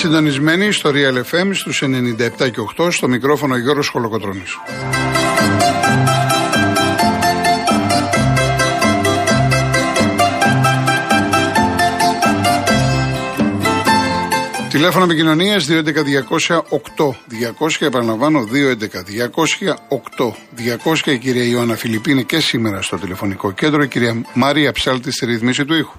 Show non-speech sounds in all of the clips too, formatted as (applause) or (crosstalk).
Είστε συντονισμένοι στο Real FM στους 97 και 8 στο μικρόφωνο Γιώργος Χολοκοτρώνης. Τηλέφωνο επικοινωνίας 211-200-8200. Επαναλαμβάνω 211-200-8200. Η κυρία Ιωάννα Φιλιππίνη είναι και σήμερα στο τηλεφωνικό κέντρο. Η κυρία Μάρια Ψάλτη στη ρυθμίση του ήχου.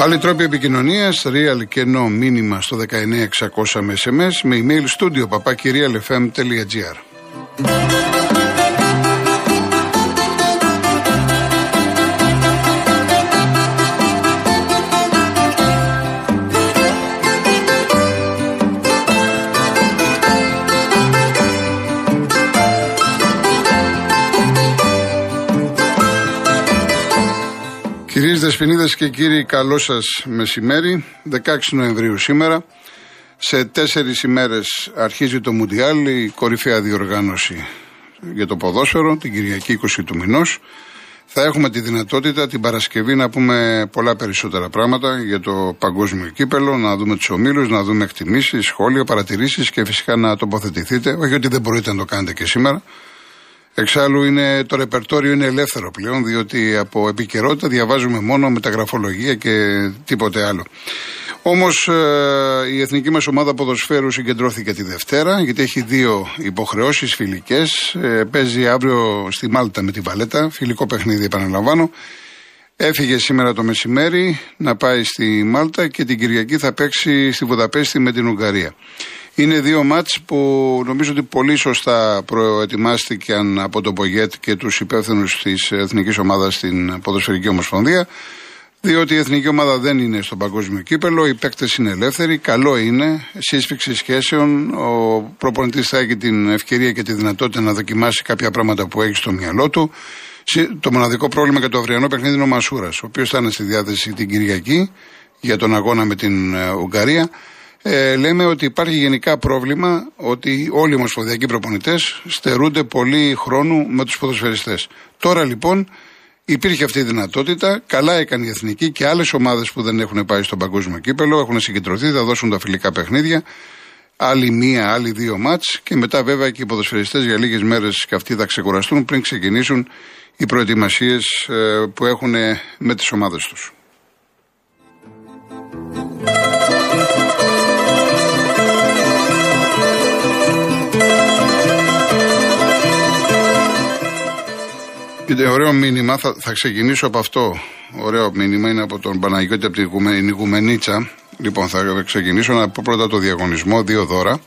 Άλλοι τρόποι επικοινωνίας, real και no μήνυμα στο 19600 με SMS, με email studio papakirialfm.gr. Δεσποινίδε και κύριοι, καλό σας μεσημέρι. 16 Νοεμβρίου σήμερα. Σε τέσσερις ημέρες αρχίζει το Μουντιάλ, η κορυφαία διοργάνωση για το ποδόσφαιρο, την Κυριακή 20 του μηνός. Θα έχουμε τη δυνατότητα την Παρασκευή να πούμε πολλά περισσότερα πράγματα για το παγκόσμιο κύπελο, να δούμε τους ομίλους, να δούμε εκτιμήσεις, σχόλια, παρατηρήσεις και φυσικά να τοποθετηθείτε. Όχι ότι δεν μπορείτε να το κάνετε και σήμερα. Εξάλλου είναι, το ρεπερτόριο είναι ελεύθερο πλέον, διότι από επικαιρότητα διαβάζουμε μόνο μεταγραφολογία και τίποτε άλλο. Όμως ε, η εθνική μας ομάδα ποδοσφαίρου συγκεντρώθηκε τη Δευτέρα, γιατί έχει δύο υποχρεώσεις φιλικές. Ε, παίζει αύριο στη Μάλτα με την Βαλέτα, φιλικό παιχνίδι, επαναλαμβάνω. Έφυγε σήμερα το μεσημέρι να πάει στη Μάλτα και την Κυριακή θα παίξει στη Βουδαπέστη με την Ουγγαρία. Είναι δύο μάτς που νομίζω ότι πολύ σωστά προετοιμάστηκαν από τον Πογέτ και τους υπεύθυνους της Εθνικής Ομάδας στην Ποδοσφαιρική Ομοσπονδία. Διότι η εθνική ομάδα δεν είναι στο παγκόσμιο κύπελο, οι παίκτες είναι ελεύθεροι, καλό είναι, σύσφυξη σχέσεων. Ο προπονητής θα έχει την ευκαιρία και τη δυνατότητα να δοκιμάσει κάποια πράγματα που έχει στο μυαλό του. Το μοναδικό πρόβλημα για το αυριανό παιχνίδι είναι ο Μασούρας, ο οποίος θα είναι στη διάθεση την Κυριακή για τον αγώνα με την ε, Ουγγαρία ε, λέμε ότι υπάρχει γενικά πρόβλημα ότι όλοι οι ομοσπονδιακοί προπονητές στερούνται πολύ χρόνου με τους ποδοσφαιριστές. Τώρα λοιπόν υπήρχε αυτή η δυνατότητα. Καλά έκανε η εθνική και άλλες ομάδες που δεν έχουν πάει στον παγκόσμιο κύπελο. Έχουν συγκεντρωθεί, θα δώσουν τα φιλικά παιχνίδια. Άλλη μία, άλλη δύο μάτς. Και μετά βέβαια και οι ποδοσφαιριστές για λίγες μέρες και αυτοί θα ξεκουραστούν πριν ξεκινήσουν οι προετοιμασίες ε, που έχουν με τις ομάδες τους. Κοίτα, ωραίο μήνυμα. Θα, θα ξεκινήσω από αυτό. Ωραίο μήνυμα είναι από τον Παναγιώτη από την Ιγουμενίτσα. Λοιπόν, θα ξεκινήσω να πω πρώτα το διαγωνισμό, δύο δώρα.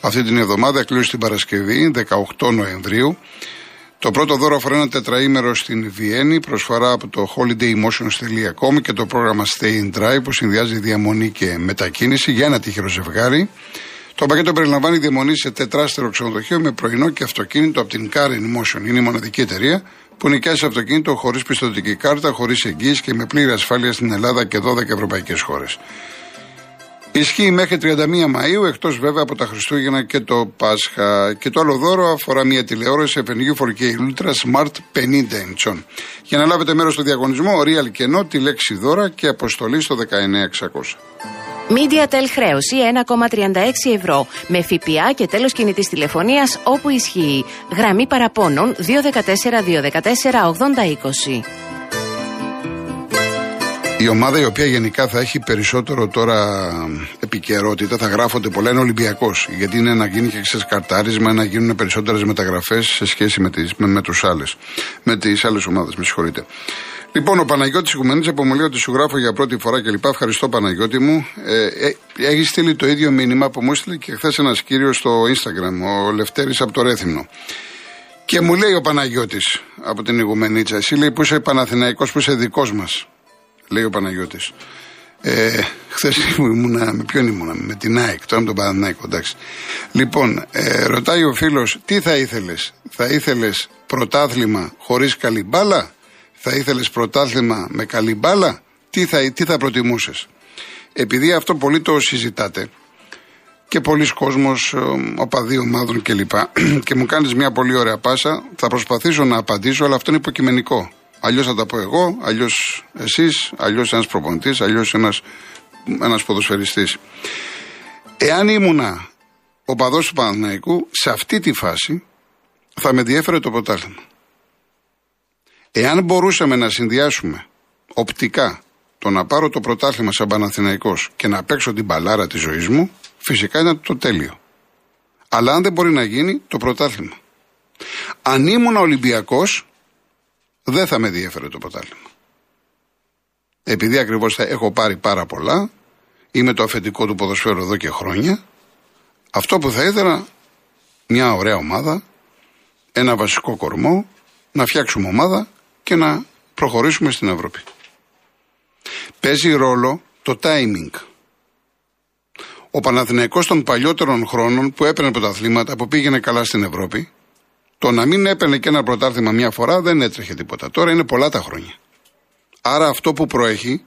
Αυτή την εβδομάδα κλείνει την Παρασκευή, 18 Νοεμβρίου. Το πρώτο δώρο αφορά ένα τετραήμερο στην Βιέννη, προσφορά από το holidaymotions.com και το πρόγραμμα Stay in Drive που συνδυάζει διαμονή και μετακίνηση για ένα τυχερό ζευγάρι. Το πακέτο περιλαμβάνει διαμονή σε τετράστερο ξενοδοχείο με πρωινό και αυτοκίνητο από την Car in Motion. Είναι η μοναδική εταιρεία που νοικιάζει αυτοκίνητο χωρίς πιστοτική κάρτα, χωρίς εγγύηση και με πλήρη ασφάλεια στην Ελλάδα και 12 ευρωπαϊκές χώρες. Ισχύει μέχρι 31 Μαου, εκτός βέβαια από τα Χριστούγεννα και το Πάσχα. Και το άλλο δώρο αφορά μια τηλεόραση FNU 4K Ultra Smart 50 inch. Για να λάβετε μέρος στο διαγωνισμό, Real κενό, τη λέξη δώρα και αποστολή στο 19600. MediaTel χρέωση 1,36 ευρώ με ΦΠΑ και τέλος κινητής τηλεφωνίας όπου ισχύει. Γραμμή παραπώνων 214 214 8020. Η ομάδα η οποία γενικά θα έχει περισσότερο τώρα επικαιρότητα, θα γράφονται πολλά, είναι Ολυμπιακός. Γιατί είναι να γίνει και ξεσκαρτάρισμα, να γίνουν περισσότερες μεταγραφές σε σχέση με, τις, με, με τους άλλες. Με τις άλλες ομάδες, με συγχωρείτε. Λοιπόν, ο Παναγιώτης Οικουμενή, απομολύω ότι σου γράφω για πρώτη φορά κλπ. Ευχαριστώ, Παναγιώτη μου. Ε, ε, έχεις στείλει το ίδιο μήνυμα που μου έστειλε και χθες ένας κύριος στο Instagram, ο Λευτέρης από το Ρέθυμνο. Και μου λέει ο Παναγιώτης από την Ιγουμενίτσα, εσύ λέει που είσαι Παναθηναϊκός, που είσαι δικός μας; Λέει ο Παναγιώτης. Ε, Χθες (laughs) ήμουνα, με ποιον ήμουνα, με την ΑΕΚ, τώρα με τον Παναθηναϊκό, εντάξει. Λοιπόν, ε, ρωτάει ο φίλος, τι θα ήθελες, θα ήθελες πρωτάθλημα χωρίς καλή μπάλα; Θα ήθελες πρωτάθλημα με καλή μπάλα, τι θα, τι θα προτιμούσες; Επειδή αυτό πολύ το συζητάτε, και πολλοί κόσμος, ε, οπαδοί ομάδων κλπ. (clears throat) και μου κάνεις μια πολύ ωραία πάσα. Θα προσπαθήσω να απαντήσω, αλλά αυτό είναι υποκειμενικό. Αλλιώς θα τα πω εγώ, αλλιώς εσείς, αλλιώς ένας προπονητής, αλλιώς ένας ένας ποδοσφαιριστής. Εάν ήμουνα ο παδό του Παναθηναϊκού, σε αυτή τη φάση θα με διέφερε το πρωτάθλημα. Εάν μπορούσαμε να συνδυάσουμε οπτικά το να πάρω το πρωτάθλημα σαν Παναθηναϊκός και να παίξω την μπαλάρα της ζωής μου, φυσικά ήταν το τέλειο. Αλλά αν δεν μπορεί να γίνει, το πρωτάθλημα. Αν ήμουν Ολυμπιακός, δεν θα με διέφερε το πρωτάθλημα. Επειδή ακριβώς έχω πάρει πάρα πολλά, είμαι το αφεντικό του ποδοσφαίρου εδώ και χρόνια. Αυτό που θα ήθελα, μια ωραία ομάδα, ένα βασικό κορμό, να φτιάξουμε ομάδα και να προχωρήσουμε στην Ευρώπη. Παίζει ρόλο το timing. Ο Παναθηναϊκός των παλιότερων χρόνων που έπαιρνε πρωταθλήματα, που πήγαινε καλά στην Ευρώπη, το να μην έπαιρνε και ένα πρωτάθλημα μια φορά δεν έτρεχε τίποτα. Τώρα είναι πολλά τα χρόνια. Άρα αυτό που προέχει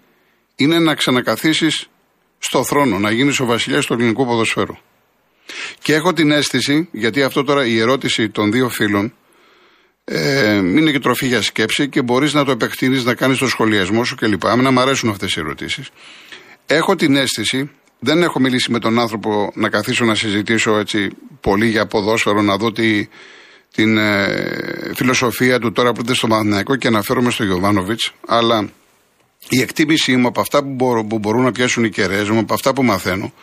είναι να ξανακαθίσεις στο θρόνο, να γίνεις ο βασιλιάς του ελληνικού ποδοσφαίρου. Και έχω την αίσθηση, γιατί αυτό τώρα η ερώτηση των δύο φίλων ε, είναι και τροφή για σκέψη και μπορείς να το επεκτείνεις, να κάνεις το σχολιασμό σου κλπ. να μου αρέσουν αυτές οι ερωτήσεις. Έχω την αίσθηση, δεν έχω μιλήσει με τον άνθρωπο να καθίσω να συζητήσω έτσι πολύ για ποδόσφαιρο, να δω τι, την ε, φιλοσοφία του τώρα που είναι στο Μαθηναϊκό και αναφέρομαι στο Γιωβάνοβιτς, αλλά η εκτίμησή μου από αυτά που, μπορώ, που μπορούν να πιάσουν οι κεραίες μου, από αυτά που μαθαίνω,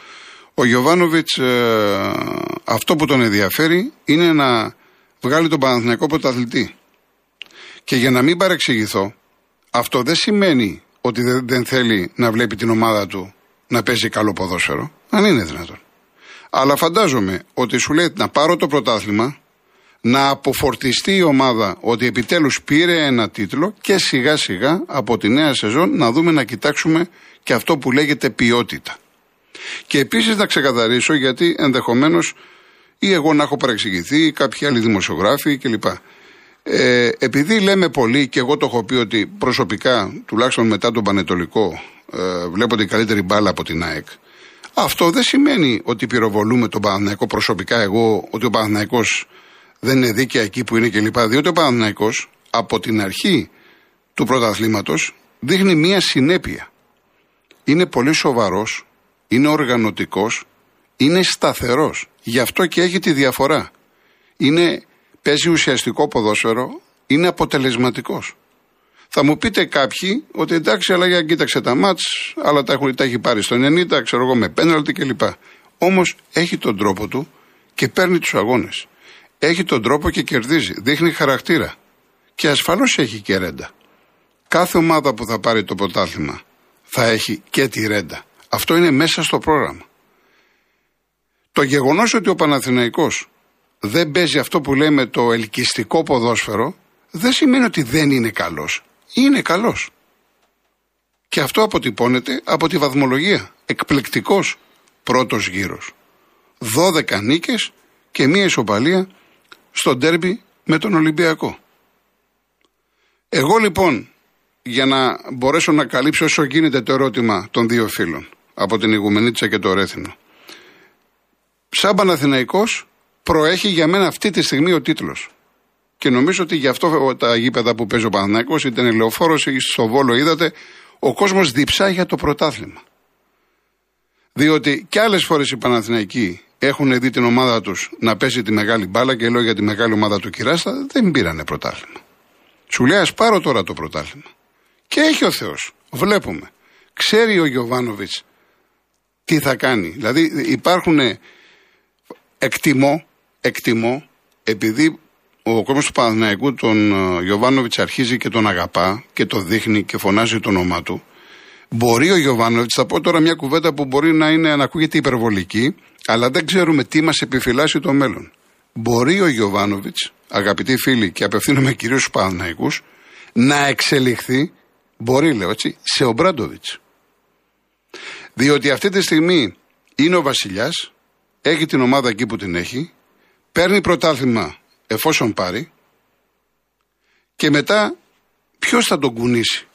ο Γιωβάνοβιτς ε, αυτό που τον ενδιαφέρει είναι να βγάλει τον Παναθηναϊκό πρωταθλητή. Και για να μην παρεξηγηθώ, αυτό δεν σημαίνει ότι δεν, θέλει να βλέπει την ομάδα του να παίζει καλό ποδόσφαιρο, αν είναι δυνατόν. Αλλά φαντάζομαι ότι σου λέει να πάρω το πρωτάθλημα, να αποφορτιστεί η ομάδα ότι επιτέλους πήρε ένα τίτλο και σιγά σιγά από τη νέα σεζόν να δούμε να κοιτάξουμε και αυτό που λέγεται ποιότητα. Και επίσης να ξεκαθαρίσω γιατί ενδεχομένως ή εγώ να έχω παρεξηγηθεί ή κάποιοι άλλοι δημοσιογράφοι κλπ. Ε, επειδή λέμε πολύ και εγώ το έχω πει ότι προσωπικά, τουλάχιστον μετά τον Πανετολικό, ε, βλέπω την καλύτερη μπάλα από την ΑΕΚ. Αυτό δεν σημαίνει ότι πυροβολούμε τον Παναθηναϊκό προσωπικά εγώ, ότι ο Παναθηναϊκός δεν είναι δίκαια εκεί που είναι κλπ. Διότι ο Παναθηναϊκός από την αρχή του πρωταθλήματος δείχνει μία συνέπεια. Είναι πολύ σοβαρός, είναι οργανωτικός, είναι σταθερός. Γι' αυτό και έχει τη διαφορά. Είναι, παίζει ουσιαστικό ποδόσφαιρο, είναι αποτελεσματικός. Θα μου πείτε κάποιοι ότι εντάξει, αλλά για κοίταξε τα μάτς, αλλά τα, έχουν, τα έχει πάρει στο 90, ξέρω εγώ με πέναλτι κλπ. Όμως έχει τον τρόπο του και παίρνει τους αγώνες. Έχει τον τρόπο και κερδίζει. Δείχνει χαρακτήρα. Και ασφαλώς έχει και ρέντα. Κάθε ομάδα που θα πάρει το πρωτάθλημα θα έχει και τη ρέντα. Αυτό είναι μέσα στο πρόγραμμα. Το γεγονός ότι ο Παναθηναϊκός δεν παίζει αυτό που λέμε το ελκυστικό ποδόσφαιρο δεν σημαίνει ότι δεν είναι καλός. Είναι καλός. Και αυτό αποτυπώνεται από τη βαθμολογία. Εκπληκτικός πρώτος γύρος. 12 νίκες και μία ισοπαλία στο ντέρμπι με τον Ολυμπιακό. Εγώ λοιπόν, για να μπορέσω να καλύψω όσο γίνεται το ερώτημα των δύο φίλων, από την Ιγουμενίτσα και το Ρέθινο, σαν Παναθηναϊκός προέχει για μένα αυτή τη στιγμή ο τίτλος. Και νομίζω ότι γι' αυτό τα γήπεδα που παίζει ο Παναθηναϊκός, είτε είναι λεωφόρος ή στο Βόλο είδατε, ο κόσμος διψάει για το πρωτάθλημα. Διότι και άλλες φορές οι Παναθηναϊκοί έχουν δει την ομάδα τους να πέσει τη μεγάλη μπάλα και λέω για τη μεγάλη ομάδα του Κυράστα, δεν πήρανε πρωτάθλημα. Σου λέει ας πάρω τώρα το πρωτάθλημα. Και έχει ο Θεός. Βλέπουμε. Ξέρει ο Γιωβάνοβιτς τι θα κάνει. Δηλαδή υπάρχουν εκτιμώ, εκτιμώ, επειδή ο κόσμος του Παναθηναϊκού τον ε, Γιωβάνοβιτς αρχίζει και τον αγαπά και το δείχνει και φωνάζει το όνομά του. Μπορεί ο Γιωβάνοβιτς, θα πω τώρα μια κουβέντα που μπορεί να, είναι, να ακούγεται υπερβολική, αλλά δεν ξέρουμε τι μας επιφυλάσσει το μέλλον. Μπορεί ο Γιωβάνοβιτς, αγαπητοί φίλοι, και απευθύνομαι κυρίως στους Παναθηναϊκούς, να εξελιχθεί, μπορεί λέω έτσι, σε ο Μπράντοβιτ. Διότι αυτή τη στιγμή είναι ο βασιλιάς, έχει την ομάδα εκεί που την έχει, παίρνει πρωτάθλημα εφόσον πάρει και μετά ποιος θα τον κουνήσει.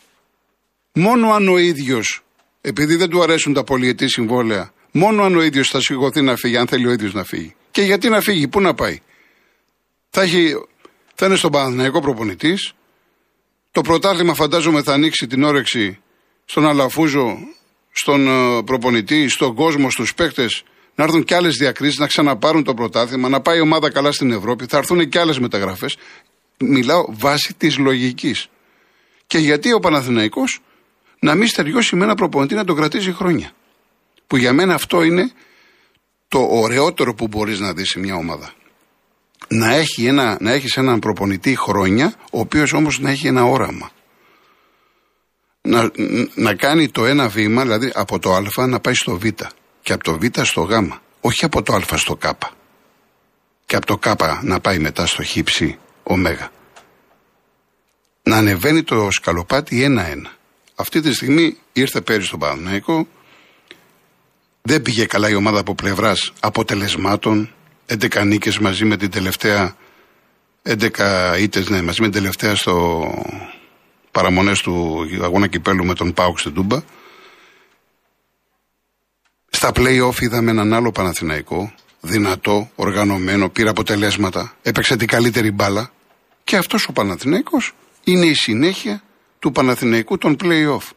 Μόνο αν ο ίδιος, επειδή δεν του αρέσουν τα πολιετή συμβόλαια, Μόνο αν ο ίδιος θα σηκωθεί να φύγει, αν θέλει ο ίδιος να φύγει. Και γιατί να φύγει, πού να πάει. Θα, έχει, θα είναι στον Παναθηναϊκό προπονητής. Το πρωτάθλημα φαντάζομαι θα ανοίξει την όρεξη στον Αλαφούζο, στον ε, προπονητή, στον κόσμο, στους παίκτες, να έρθουν και άλλες διακρίσεις, να ξαναπάρουν το πρωτάθλημα, να πάει η ομάδα καλά στην Ευρώπη. Θα έρθουν και άλλες μεταγραφές. Μιλάω βάσει της λογικής. Και γιατί ο Παναθηναϊκός να μην στεριώσει με ένα προπονητή να τον κρατήσει χρόνια. Που για μένα αυτό είναι το ωραιότερο που μπορείς να δεις σε μια ομάδα. Να, έχει ένα, να έχεις έναν προπονητή χρόνια, ο οποίος όμως να έχει ένα όραμα. Να, να κάνει το ένα βήμα, δηλαδή από το α να πάει στο β και από το β στο γ. Όχι από το α στο κ. Και από το κ να πάει μετά στο χ, ω Να ανεβαίνει το σκαλοπάτι ένα-ένα. Αυτή τη στιγμή ήρθε πέρυσι στον Παναθηναϊκό. Δεν πήγε καλά η ομάδα από πλευράς αποτελεσμάτων. 11 νίκες μαζί με την τελευταία. 11 ήττες, ναι, μαζί με την τελευταία στο παραμονές του αγώνα κυπέλου με τον Πάουξ στην Τούμπα. Στα play-off είδαμε έναν άλλο Παναθηναϊκό, δυνατό, οργανωμένο, πήρε αποτελέσματα, έπαιξε την καλύτερη μπάλα. Και αυτός ο Παναθηναϊκός είναι η συνέχεια του Παναθηναϊκού των play-off.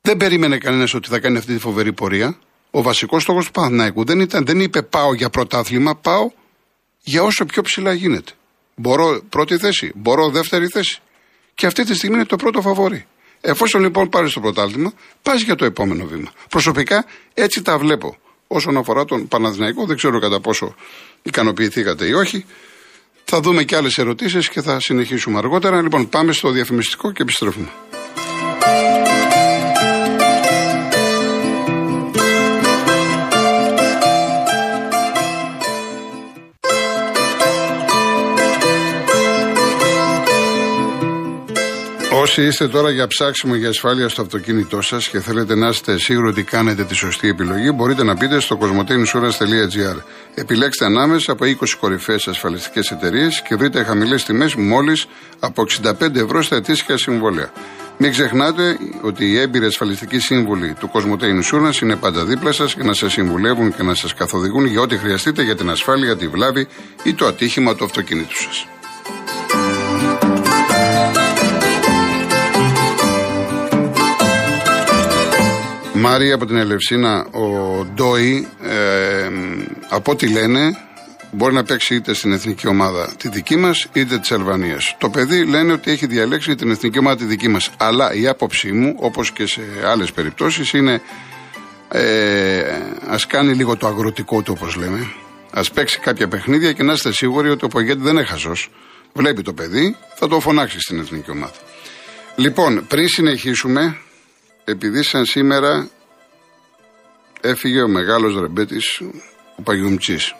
Δεν περίμενε κανένας ότι θα κάνει αυτή τη φοβερή πορεία. Ο βασικός στόχος του Παναθηναϊκού δεν, ήταν, δεν είπε πάω για πρωτάθλημα, πάω για όσο πιο ψηλά γίνεται. Μπορώ πρώτη θέση, μπορώ δεύτερη θέση. Και αυτή τη στιγμή είναι το πρώτο φαβορή. Εφόσον λοιπόν πάρεις το πρωτάθλημα, πας για το επόμενο βήμα. Προσωπικά έτσι τα βλέπω. Όσον αφορά τον Παναθηναϊκό, δεν ξέρω κατά πόσο ικανοποιηθήκατε ή όχι. Θα δούμε και άλλες ερωτήσεις και θα συνεχίσουμε αργότερα. Λοιπόν, πάμε στο διαφημιστικό και επιστρέφουμε. Όσοι είστε τώρα για ψάξιμο για ασφάλεια στο αυτοκίνητό σας και θέλετε να είστε σίγουροι ότι κάνετε τη σωστή επιλογή, μπορείτε να μπείτε στο cosmoteinsurance.gr. Επιλέξτε ανάμεσα από 20 κορυφαίε ασφαλιστικές εταιρείες και βρείτε χαμηλές τιμές μόλις από 65 ευρώ στα ετήσια συμβόλαια. Μην ξεχνάτε ότι οι έμπειροι ασφαλιστικοί σύμβουλοι του Cosmote Insurance είναι πάντα δίπλα σας για να σας συμβουλεύουν και να σας καθοδηγούν για ό,τι χρειαστείτε για την ασφάλεια, τη βλάβη ή το ατύχημα του αυτοκίνητου σας. Μάρια από την Ελευσίνα, ο Ντόι, ε, από ό,τι λένε, μπορεί να παίξει είτε στην εθνική ομάδα τη δική μας είτε της Αλβανίας. Το παιδί λένε ότι έχει διαλέξει την εθνική ομάδα τη δική μας. Αλλά η άποψή μου, όπως και σε άλλες περιπτώσεις, είναι ε, ας κάνει λίγο το αγροτικό του, όπως λέμε. Α παίξει κάποια παιχνίδια και να είστε σίγουροι ότι ο Πογέτη δεν είναι χαζό. Βλέπει το παιδί, θα το φωνάξει στην εθνική ομάδα. Λοιπόν, πριν συνεχίσουμε, επειδή σαν σήμερα έφυγε ο μεγάλος ρεμπέτης ο Παγιουμτσής.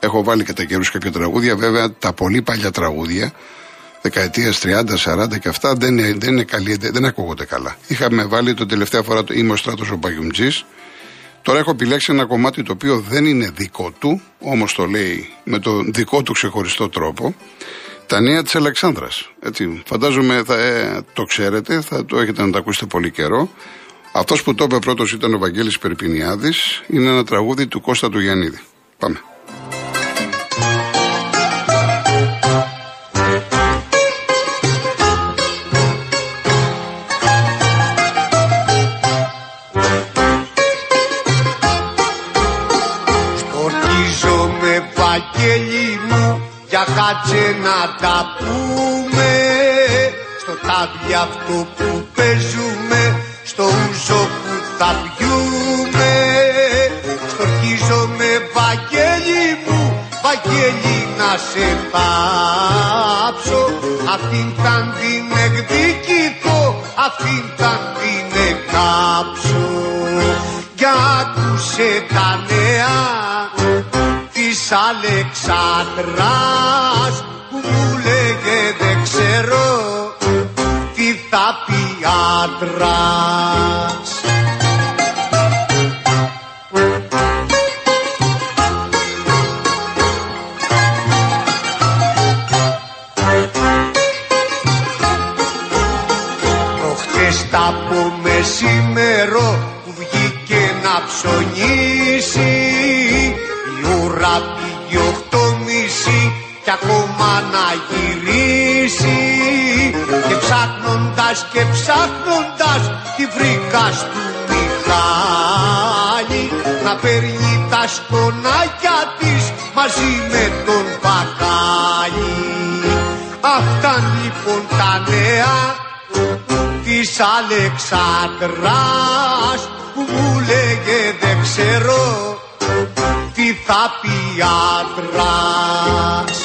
Έχω βάλει κατά καιρούς κάποια τραγούδια, βέβαια τα πολύ παλιά τραγούδια, δεκαετίας 30, 40 και αυτά δεν, είναι, δεν, είναι καλή, δεν ακούγονται καλά. Είχαμε βάλει το τελευταία φορά το Είμαι ο Στράτος ο Παγιουμτσής. Τώρα έχω επιλέξει ένα κομμάτι το οποίο δεν είναι δικό του, όμως το λέει με τον δικό του ξεχωριστό τρόπο. Τα νέα της Αλεξάνδρας. Φαντάζομαι θα, ε, το ξέρετε, θα το έχετε να το ακούσετε πολύ καιρό. Αυτός που το είπε πρώτος ήταν ο Βαγγέλης Περπινιάδης. Είναι ένα τραγούδι του Κώστα του Γιαννίδη. Πάμε. Να τα πούμε Στο τάδι αυτό που παίζουμε Στο ούζο που θα πιούμε. Στορκίζομαι Βαγγέλη μου Βαγγέλη να σε πάψω. Αυτήν θα την εκδικηθώ Αυτήν θα την εκάψω. Για άκουσε τα νέα της Αλεξάνδρας άντρας. Προχτές τα πω μεσημερό που βγήκε να ψωνίσει η ουρά πήγε οχτώ μισή κι ακόμα να γυρίσει και ψάχνοντας και ψάχνοντας τη βρήκα του Μιχάλη να παίρνει τα σκονάκια της μαζί με τον Πακάλι Αυτά λοιπόν τα νέα της Αλεξάνδρας που μου λέγε δεν ξέρω τι θα πει άντρας.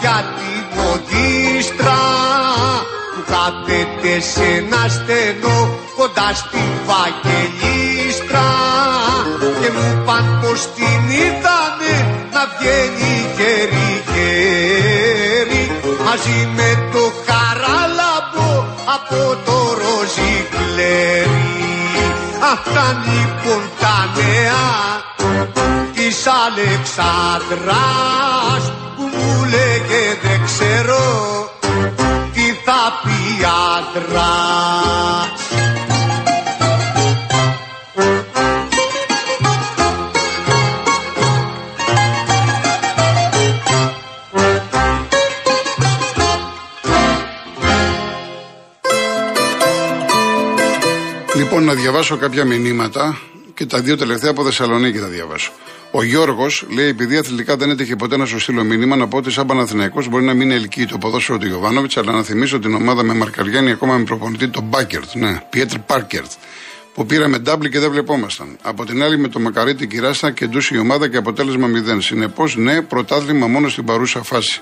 Για τη μοντίστρα που κάθεται σε ένα στενό κοντά στη Βαγγελίστρα. Και μου παν πως την είδανε να βγαίνει γέρι γέρι μαζί με το χαράλαμπο από το ροζικλέρι. Αυτά λοιπόν τα νέα της Αλεξάνδρας που μου λέγε δεν ξέρω τι θα πει άντρας. Λοιπόν, να διαβάσω κάποια μηνύματα και τα δύο τελευταία από Θεσσαλονίκη θα διαβάσω. Ο Γιώργος λέει: Επειδή αθλητικά δεν έτυχε ποτέ να σου στείλω μήνυμα, να πω ότι σαν Παναθηναϊκός μπορεί να μην ελκύει το ποδόσφαιρο του Γιωβάνοβιτς, αλλά να θυμίσω την ομάδα με Μαρκαριάννη ακόμα με προπονητή τον Μπάκερτ, ναι, Πιέτρ Πάρκερτ, που πήραμε ντάμπλη και δεν βλεπόμασταν. Από την άλλη με το Μακαρίτη Κυράστα και ντούσε η ομάδα και αποτέλεσμα 0. Συνεπώς, ναι, πρωτάθλημα μόνο στην παρούσα φάση.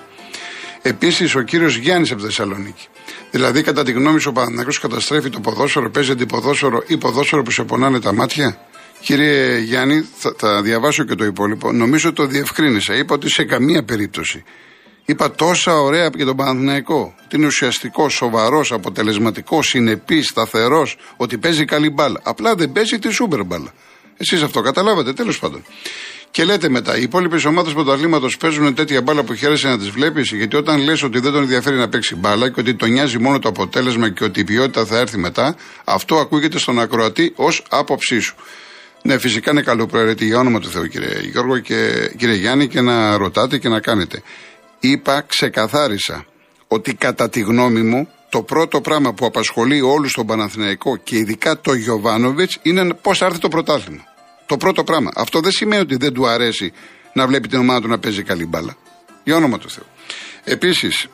Επίσης, ο κύριος Γιάννης από Θεσσαλονίκη. Δηλαδή, κατά τη γνώμη σου, ο Παναθηναϊκός καταστρέφει το ποδόσφαιρο, παίζει αντιποδόσφαιρο ή ποδόσφαιρο που σε πονάνε τα μάτια; Κύριε Γιάννη, θα, θα διαβάσω και το υπόλοιπο. Νομίζω το διευκρίνησα. Είπα ότι σε καμία περίπτωση. Είπα τόσα ωραία για τον Παναθηναϊκό. Ότι είναι ουσιαστικό, σοβαρός, αποτελεσματικός, συνεπής, σταθερός, ότι παίζει καλή μπάλα. Απλά δεν παίζει τη σούπερ μπάλα. Εσείς αυτό καταλάβατε, τέλος πάντων. Και λέτε μετά, οι υπόλοιπες ομάδες πρωταθλήματος παίζουν τέτοια μπάλα που χαίρεσαι να τις βλέπεις, γιατί όταν λες ότι δεν τον ενδιαφέρει να παίξει μπάλα και ότι τον νοιάζει μόνο το αποτέλεσμα και ότι η ποιότητα θα έρθει μετά, αυτό ακούγεται στον ακροατή ως άποψή σου. Ναι, φυσικά είναι καλοπροαίρετη για όνομα του Θεού, κύριε Γιώργο και κύριε Γιάννη, και να ρωτάτε και να κάνετε. Είπα, ξεκαθάρισα, ότι κατά τη γνώμη μου το πρώτο πράγμα που απασχολεί όλους τον Παναθηναϊκό και ειδικά το Γιωβάνοβιτς είναι πώς θα έρθει το πρωτάθλημα. Το πρώτο πράγμα. Αυτό δεν σημαίνει ότι δεν του αρέσει να βλέπει την ομάδα του να παίζει καλή μπάλα. Για όνομα του Θεού. Επίσης,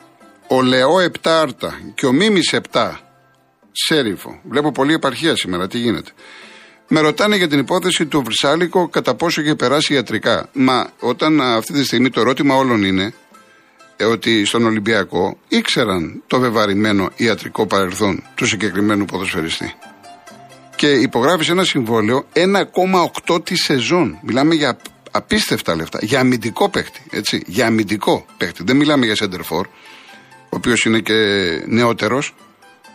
ο Λεό 7 Άρτα και ο Μίμης 7 Σέριφο. Βλέπω πολλή επαρχία σήμερα. Τι γίνεται. Με ρωτάνε για την υπόθεση του Βρυσάλικο κατά πόσο είχε περάσει ιατρικά. Μα όταν αυτή τη στιγμή το ερώτημα όλων είναι ε, ότι στον Ολυμπιακό ήξεραν το βεβαρημένο ιατρικό παρελθόν του συγκεκριμένου ποδοσφαιριστή. Και υπογράφεις ένα συμβόλαιο 1,8 τη σεζόν. Μιλάμε για απίστευτα λεφτά. Για αμυντικό παίχτη. Έτσι. Για αμυντικό παίχτη. Δεν μιλάμε για center for, ο οποίος είναι και νεότερος.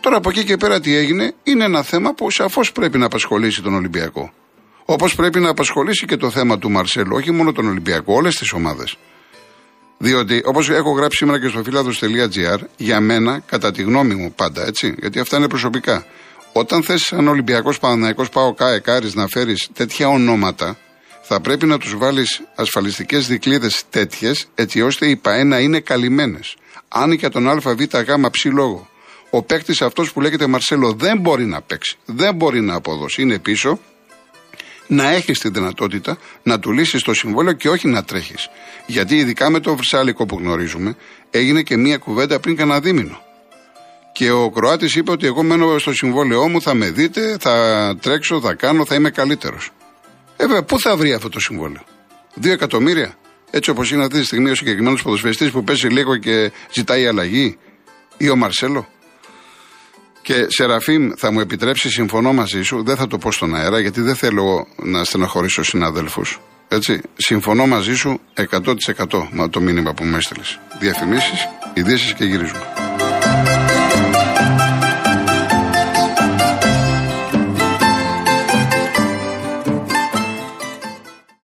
Τώρα από εκεί και πέρα τι έγινε, είναι ένα θέμα που σαφώς πρέπει να απασχολήσει τον Ολυμπιακό. Όπως πρέπει να απασχολήσει και το θέμα του Μαρσέλου, όχι μόνο τον Ολυμπιακό, όλες τις ομάδες. Διότι, όπως έχω γράψει σήμερα και στο φιλάδο.gr, για μένα, κατά τη γνώμη μου πάντα, έτσι, γιατί αυτά είναι προσωπικά. Όταν θες σαν Ολυμπιακός Παναναναϊκό Πάο Κάε Κάρις να φέρεις τέτοια ονόματα, θα πρέπει να τους βάλεις ασφαλιστικές δικλείδε τέτοιες, έτσι ώστε οι ΠαΕ να είναι καλυμμένες. Αν για τον ΑΒΓ ψή λόγο ο παίκτης αυτός που λέγεται Μαρσέλο δεν μπορεί να παίξει, δεν μπορεί να αποδώσει, είναι πίσω, να έχεις τη δυνατότητα να του λύσεις το συμβόλαιο και όχι να τρέχεις. Γιατί ειδικά με το Βρυσάλικο που γνωρίζουμε, έγινε και μία κουβέντα πριν κανένα δίμηνο. Και ο Κροάτης είπε ότι εγώ μένω στο συμβόλαιό μου, θα με δείτε, θα τρέξω, θα κάνω, θα είμαι καλύτερος. Ε, βέβαια, πού θα βρει αυτό το συμβόλαιο; Δύο εκατομμύρια; Έτσι όπως είναι αυτή τη στιγμή ο συγκεκριμένος ποδοσφαιριστής που πέσει λίγο και ζητάει αλλαγή. Ή ο Μαρσέλο; Και Σεραφείμ, θα μου επιτρέψεις, συμφωνώ μαζί σου, δεν θα το πω στον αέρα γιατί δεν θέλω να στεναχωρήσω συναδέλφους. Έτσι, συμφωνώ μαζί σου 100% με το μήνυμα που μου έστειλες. Διαφημίσεις, ειδήσεις και γυρίζουμε.